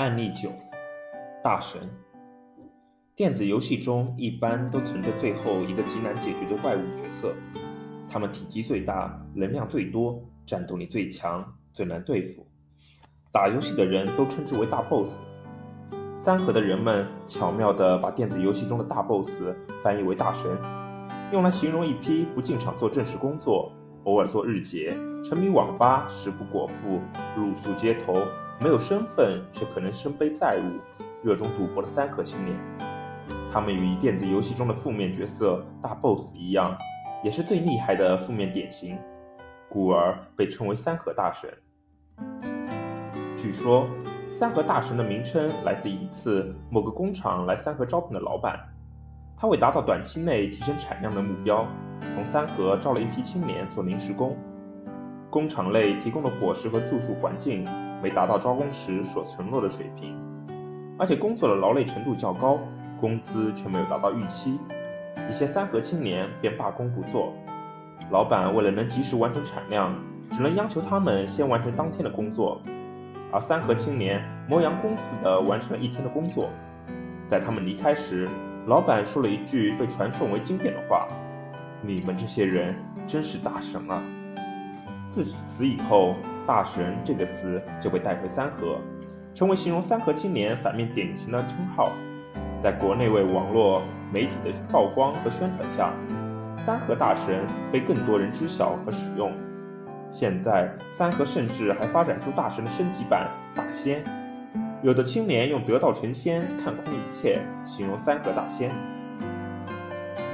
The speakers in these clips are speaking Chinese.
案例九：大神。电子游戏中一般都存着最后一个极难解决的怪物角色，他们体积最大，能量最多，战斗力最强，最难对付。打游戏的人都称之为大 boss。三河的人们巧妙地把电子游戏中的大 boss 翻译为大神，用来形容一批不进厂做正式工作，偶尔做日结，沉迷网吧，食不果腹，露宿街头。没有身份却可能身背债务、热衷赌博的三河青年，他们与电子游戏中的负面角色大 BOSS 一样，也是最厉害的负面典型，故而被称为三河大神。据说，三和大神的名称来自一次某个工厂来三河招聘的老板，他为达到短期内提升产量的目标，从三河招了一批青年做临时工，工厂内提供的伙食和住宿环境。没达到招工时所承诺的水平，而且工作的劳累程度较高，工资却没有达到预期，一些三河青年便罢工不做。老板为了能及时完成产量，只能央求他们先完成当天的工作，而三河青年磨洋工似的完成了一天的工作。在他们离开时，老板说了一句被传颂为经典的话：“你们这些人真是大神啊！”自此以后。大神这个词就被带回三河，成为形容三河青年反面典型的称号。在国内外网络媒体的曝光和宣传下，三河大神被更多人知晓和使用。现在，三河甚至还发展出大神的升级版大仙，有的青年用得道成仙、看空一切形容三河大仙。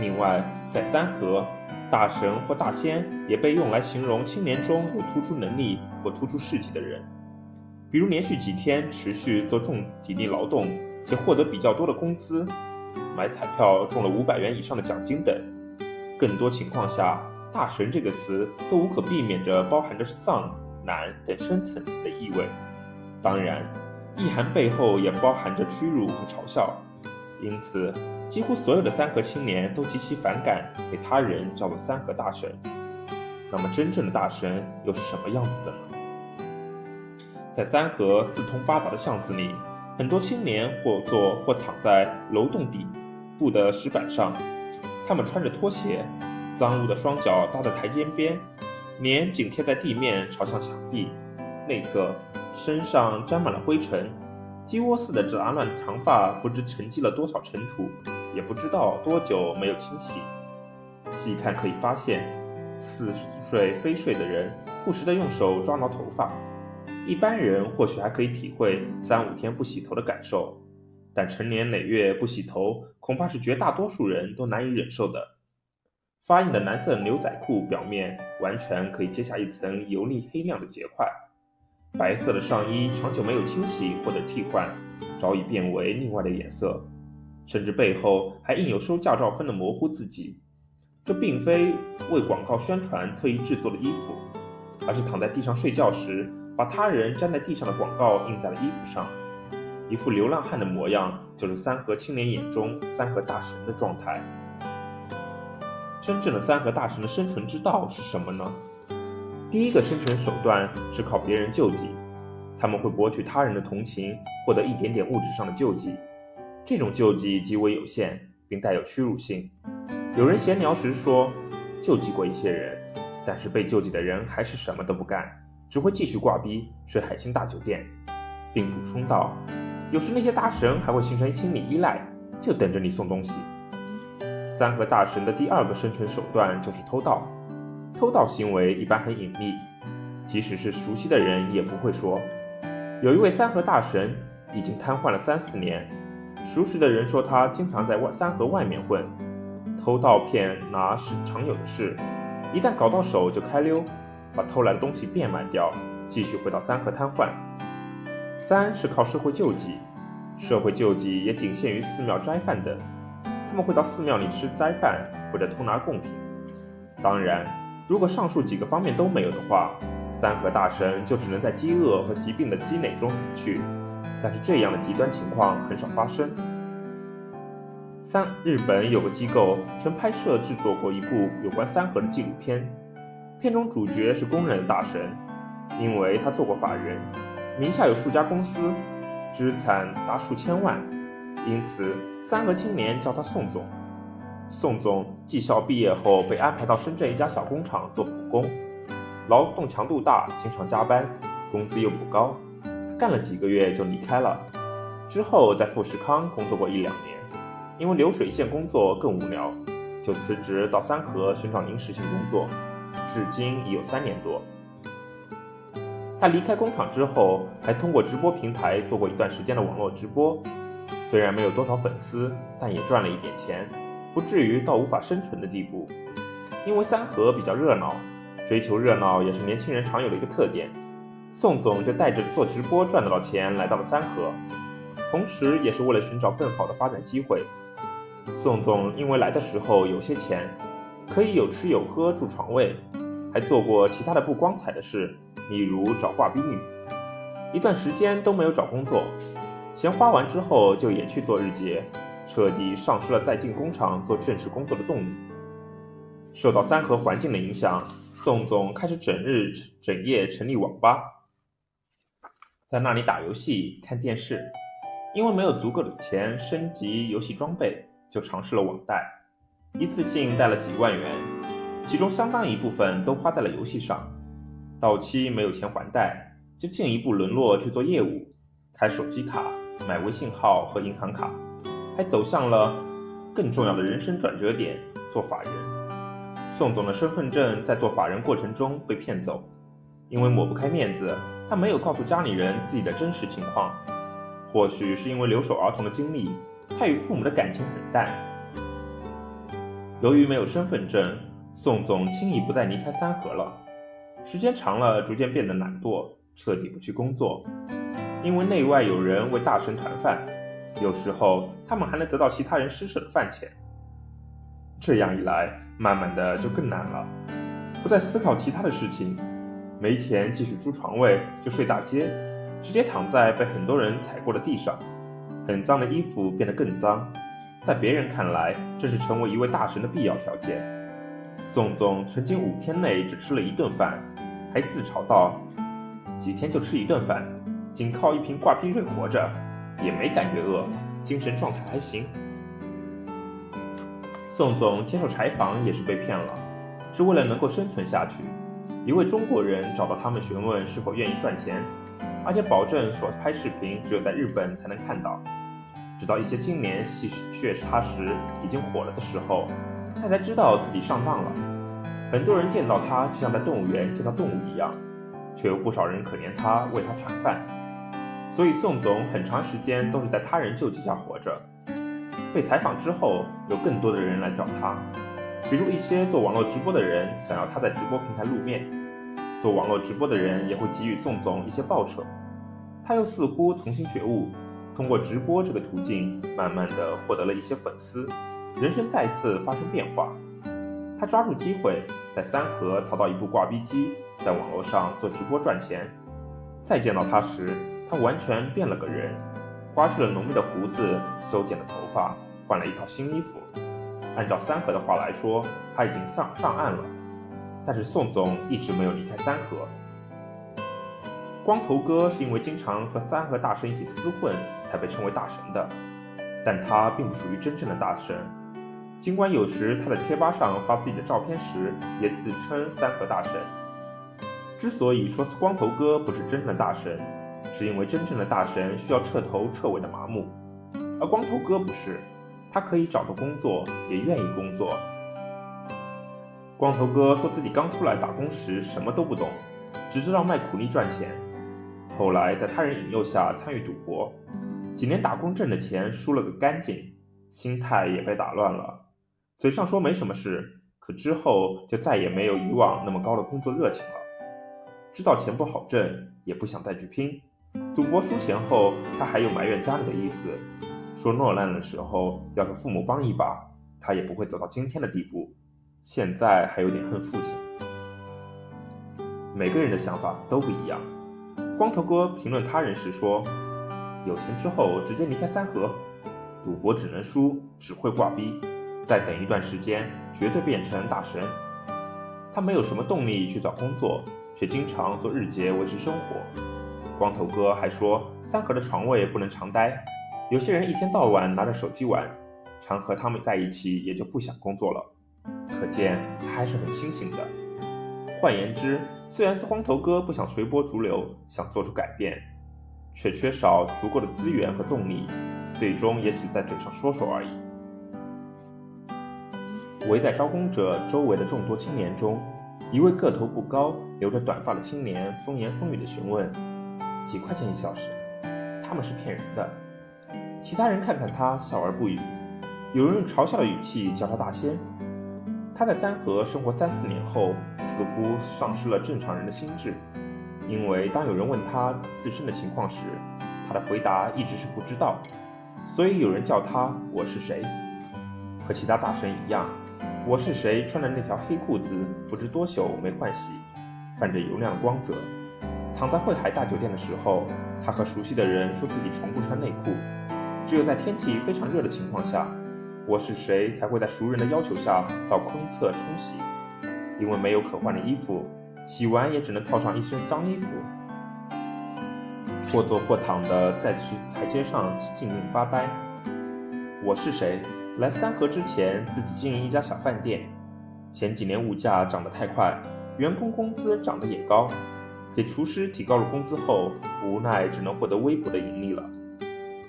另外，在三河。大神或大仙也被用来形容青年中有突出能力或突出事迹的人，比如连续几天持续做重体力劳动且获得比较多的工资，买彩票中了五百元以上的奖金等。更多情况下，大神这个词都无可避免地包含着丧、难等深层次的意味。当然，意涵背后也包含着屈辱和嘲笑。因此。几乎所有的三河青年都极其反感被他人叫做三河大神。那么，真正的大神又是什么样子的呢？在三河四通八达的巷子里，很多青年或坐或躺在楼栋底部的石板上，他们穿着拖鞋，脏污的双脚搭在台阶边，脸紧贴在地面，朝向墙壁，内侧身上沾满了灰尘。鸡窝似的杂乱长发，不知沉积了多少尘土，也不知道多久没有清洗。细看可以发现，似睡非睡的人不时地用手抓挠头发。一般人或许还可以体会三五天不洗头的感受，但成年累月不洗头，恐怕是绝大多数人都难以忍受的。发硬的蓝色牛仔裤表面完全可以揭下一层油腻黑亮的结块。白色的上衣长久没有清洗或者替换，早已变为另外的颜色，甚至背后还印有收驾照分的模糊字迹。这并非为广告宣传特意制作的衣服，而是躺在地上睡觉时，把他人粘在地上的广告印在了衣服上，一副流浪汉的模样，就是三河青年眼中三河大神的状态。真正的三河大神的生存之道是什么呢？第一个生存手段是靠别人救济，他们会博取他人的同情，获得一点点物质上的救济。这种救济极为有限，并带有屈辱性。有人闲聊时说，救济过一些人，但是被救济的人还是什么都不干，只会继续挂逼睡海星大酒店，并补充道：有时那些大神还会形成心理依赖，就等着你送东西。三和大神的第二个生存手段就是偷盗。偷盗行为一般很隐秘，即使是熟悉的人也不会说。有一位三河大神已经瘫痪了三四年，熟识的人说他经常在外三河外面混，偷盗骗拿是常有的事。一旦搞到手就开溜，把偷来的东西变卖掉，继续回到三河瘫痪。三是靠社会救济，社会救济也仅限于寺庙斋饭等，他们会到寺庙里吃斋饭或者偷拿贡品。当然。如果上述几个方面都没有的话，三河大神就只能在饥饿和疾病的积累中死去。但是这样的极端情况很少发生。三日本有个机构曾拍摄制作过一部有关三河的纪录片，片中主角是公认的大神，因为他做过法人，名下有数家公司，资产达数千万，因此三和青年叫他宋总。宋总技校毕业后被安排到深圳一家小工厂做苦工，劳动强度大，经常加班，工资又不高，干了几个月就离开了。之后在富士康工作过一两年，因为流水线工作更无聊，就辞职到三河寻找临时性工作，至今已有三年多。他离开工厂之后，还通过直播平台做过一段时间的网络直播，虽然没有多少粉丝，但也赚了一点钱。不至于到无法生存的地步，因为三河比较热闹，追求热闹也是年轻人常有的一个特点。宋总就带着做直播赚到的钱来到了三河，同时也是为了寻找更好的发展机会。宋总因为来的时候有些钱，可以有吃有喝住床位，还做过其他的不光彩的事，比如找挂逼女。一段时间都没有找工作，钱花完之后就也去做日结。彻底丧失了再进工厂做正式工作的动力。受到三河环境的影响，宋总开始整日整夜成立网吧，在那里打游戏、看电视。因为没有足够的钱升级游戏装备，就尝试了网贷，一次性贷了几万元，其中相当一部分都花在了游戏上。到期没有钱还贷，就进一步沦落去做业务，开手机卡、买微信号和银行卡。还走向了更重要的人生转折点，做法人。宋总的身份证在做法人过程中被骗走，因为抹不开面子，他没有告诉家里人自己的真实情况。或许是因为留守儿童的经历，他与父母的感情很淡。由于没有身份证，宋总轻易不再离开三河了。时间长了，逐渐变得懒惰，彻底不去工作，因为内外有人为大神团饭。有时候，他们还能得到其他人施舍的饭钱。这样一来，慢慢的就更难了，不再思考其他的事情，没钱继续租床位，就睡大街，直接躺在被很多人踩过的地上，很脏的衣服变得更脏，在别人看来，这是成为一位大神的必要条件。宋总曾经五天内只吃了一顿饭，还自嘲道：“几天就吃一顿饭，仅靠一瓶挂壁瑞活着。”也没感觉饿，精神状态还行。宋总接受采访也是被骗了，是为了能够生存下去。一位中国人找到他们询问是否愿意赚钱，而且保证所拍视频只有在日本才能看到。直到一些青年戏谑他时已经火了的时候，他才知道自己上当了。很多人见到他就像在动物园见到动物一样，却有不少人可怜他，为他团饭。所以宋总很长时间都是在他人救济下活着。被采访之后，有更多的人来找他，比如一些做网络直播的人想要他在直播平台露面，做网络直播的人也会给予宋总一些报酬。他又似乎重新觉悟，通过直播这个途径，慢慢的获得了一些粉丝，人生再次发生变化。他抓住机会，在三河淘到一部挂逼机，在网络上做直播赚钱。再见到他时，他完全变了个人，刮去了浓密的胡子，修剪了头发，换了一套新衣服。按照三河的话来说，他已经上上岸了。但是宋总一直没有离开三河。光头哥是因为经常和三河大神一起厮混，才被称为大神的。但他并不属于真正的大神，尽管有时他在贴吧上发自己的照片时，也自称三河大神。之所以说光头哥不是真正的大神。是因为真正的大神需要彻头彻尾的麻木，而光头哥不是，他可以找到工作，也愿意工作。光头哥说自己刚出来打工时什么都不懂，只知道卖苦力赚钱。后来在他人引诱下参与赌博，几年打工挣的钱输了个干净，心态也被打乱了。嘴上说没什么事，可之后就再也没有以往那么高的工作热情了。知道钱不好挣，也不想再去拼。赌博输钱后，他还有埋怨家里的意思，说落难的时候要是父母帮一把，他也不会走到今天的地步。现在还有点恨父亲。每个人的想法都不一样。光头哥评论他人时说：“有钱之后直接离开三河，赌博只能输，只会挂逼，再等一段时间绝对变成大神。”他没有什么动力去找工作，却经常做日结维持生活。光头哥还说，三河的床位不能常待，有些人一天到晚拿着手机玩，常和他们在一起也就不想工作了。可见他还是很清醒的。换言之，虽然是光头哥不想随波逐流，想做出改变，却缺少足够的资源和动力，最终也只在嘴上说说而已。围在招工者周围的众多青年中，一位个头不高、留着短发的青年风言风语地询问：“几块钱一小时？”他们是骗人的。其他人看看他，笑而不语。有人用嘲笑的语气叫他大仙。他在三河生活三四年后，似乎丧失了正常人的心智，因为当有人问他自身的情况时，他的回答一直是不知道。所以有人叫他“我是谁”。和其他大神一样。我是谁？穿着那条黑裤子，不知多久没换洗，泛着油亮的光泽。躺在汇海大酒店的时候，他和熟悉的人说自己从不穿内裤，只有在天气非常热的情况下，我是谁才会在熟人的要求下到空厕冲洗，因为没有可换的衣服，洗完也只能套上一身脏衣服。或坐或躺的在石台阶上静静发呆。我是谁？来三河之前，自己经营一家小饭店。前几年物价涨得太快，员工工资涨得也高，给厨师提高了工资后，无奈只能获得微薄的盈利了。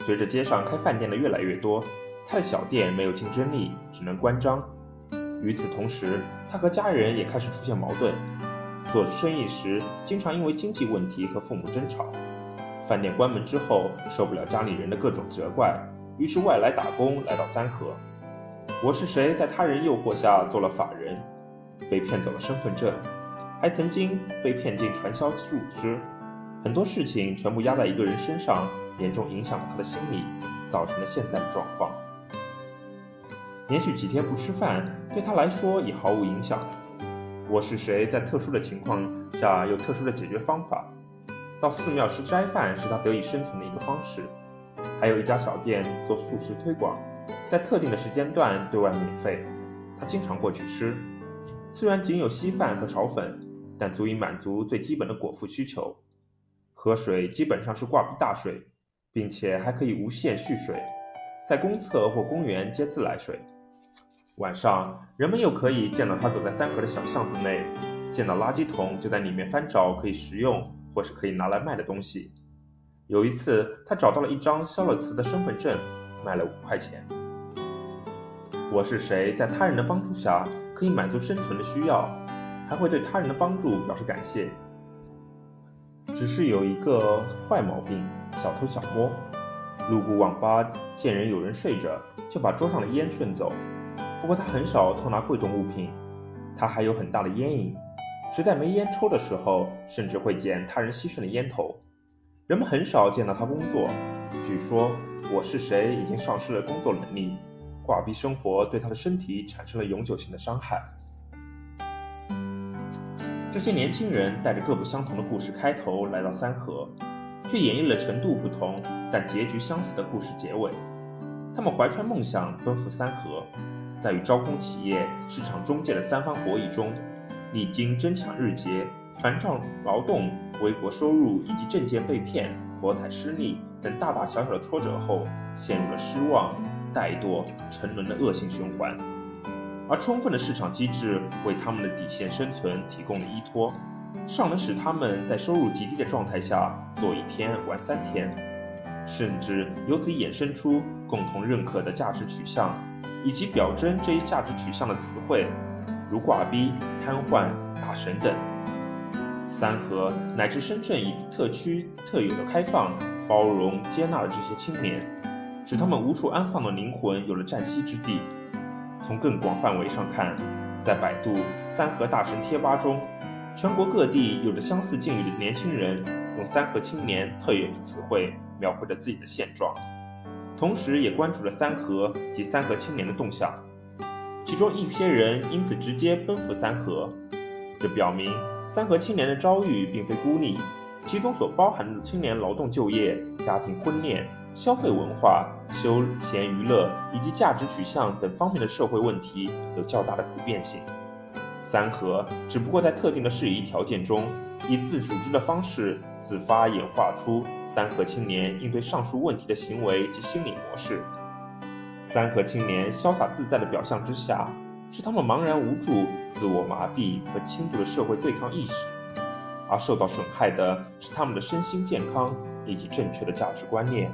随着街上开饭店的越来越多，他的小店没有竞争力，只能关张。与此同时，他和家人也开始出现矛盾。做生意时，经常因为经济问题和父母争吵。饭店关门之后，受不了家里人的各种责怪。于是外来打工，来到三河。我是谁？在他人诱惑下做了法人，被骗走了身份证，还曾经被骗进传销组织。很多事情全部压在一个人身上，严重影响了他的心理，造成了现在的状况。连续几天不吃饭，对他来说已毫无影响。我是谁？在特殊的情况下有特殊的解决方法。到寺庙吃斋饭是他得以生存的一个方式。还有一家小店做素食推广，在特定的时间段对外免费，他经常过去吃。虽然仅有稀饭和炒粉，但足以满足最基本的果腹需求。河水基本上是挂壁大水，并且还可以无限蓄水，在公厕或公园接自来水。晚上人们又可以见到他走在三河的小巷子内，见到垃圾桶就在里面翻找可以食用或是可以拿来卖的东西。有一次，他找到了一张消了磁的身份证，卖了五块钱。我是谁？在他人的帮助下可以满足生存的需要，还会对他人的帮助表示感谢。只是有一个坏毛病，小偷小摸。路过网吧，见人有人睡着，就把桌上的烟顺走。不过他很少偷拿贵重物品，他还有很大的烟瘾，实在没烟抽的时候，甚至会捡他人牺牲的烟头。人们很少见到他工作。据说，我是谁已经丧失了工作能力，挂逼生活对他的身体产生了永久性的伤害。这些年轻人带着各不相同的故事开头来到三河，却演绎了程度不同但结局相似的故事结尾。他们怀揣梦想奔赴三河，在与招工企业、市场中介的三方博弈中，历经争抢日结。繁重劳动、微薄收入以及证件被骗、博彩失利等大大小小的挫折后，陷入了失望、怠惰、沉沦的恶性循环。而充分的市场机制为他们的底线生存提供了依托，尚能使他们在收入极低的状态下做一天玩三天，甚至由此衍生出共同认可的价值取向，以及表征这一价值取向的词汇，如挂逼、瘫痪、大神等。三河乃至深圳以特区特有的开放、包容、接纳了这些青年，使他们无处安放的灵魂有了站息之地。从更广范围上看，在百度三河大神贴吧中，全国各地有着相似境遇的年轻人，用三河青年特有的词汇描绘着自己的现状，同时也关注着三河及三河青年的动向。其中一些人因此直接奔赴三河，这表明。三河青年的遭遇并非孤立，其中所包含的青年劳动就业、家庭婚恋、消费文化、休闲娱乐以及价值取向等方面的社会问题有较大的普遍性。三河只不过在特定的适宜条件中，以自组织的方式自发演化出三和青年应对上述问题的行为及心理模式。三和青年潇洒自在的表象之下，是他们茫然无助、自我麻痹和轻度的社会对抗意识，而受到损害的是他们的身心健康以及正确的价值观念。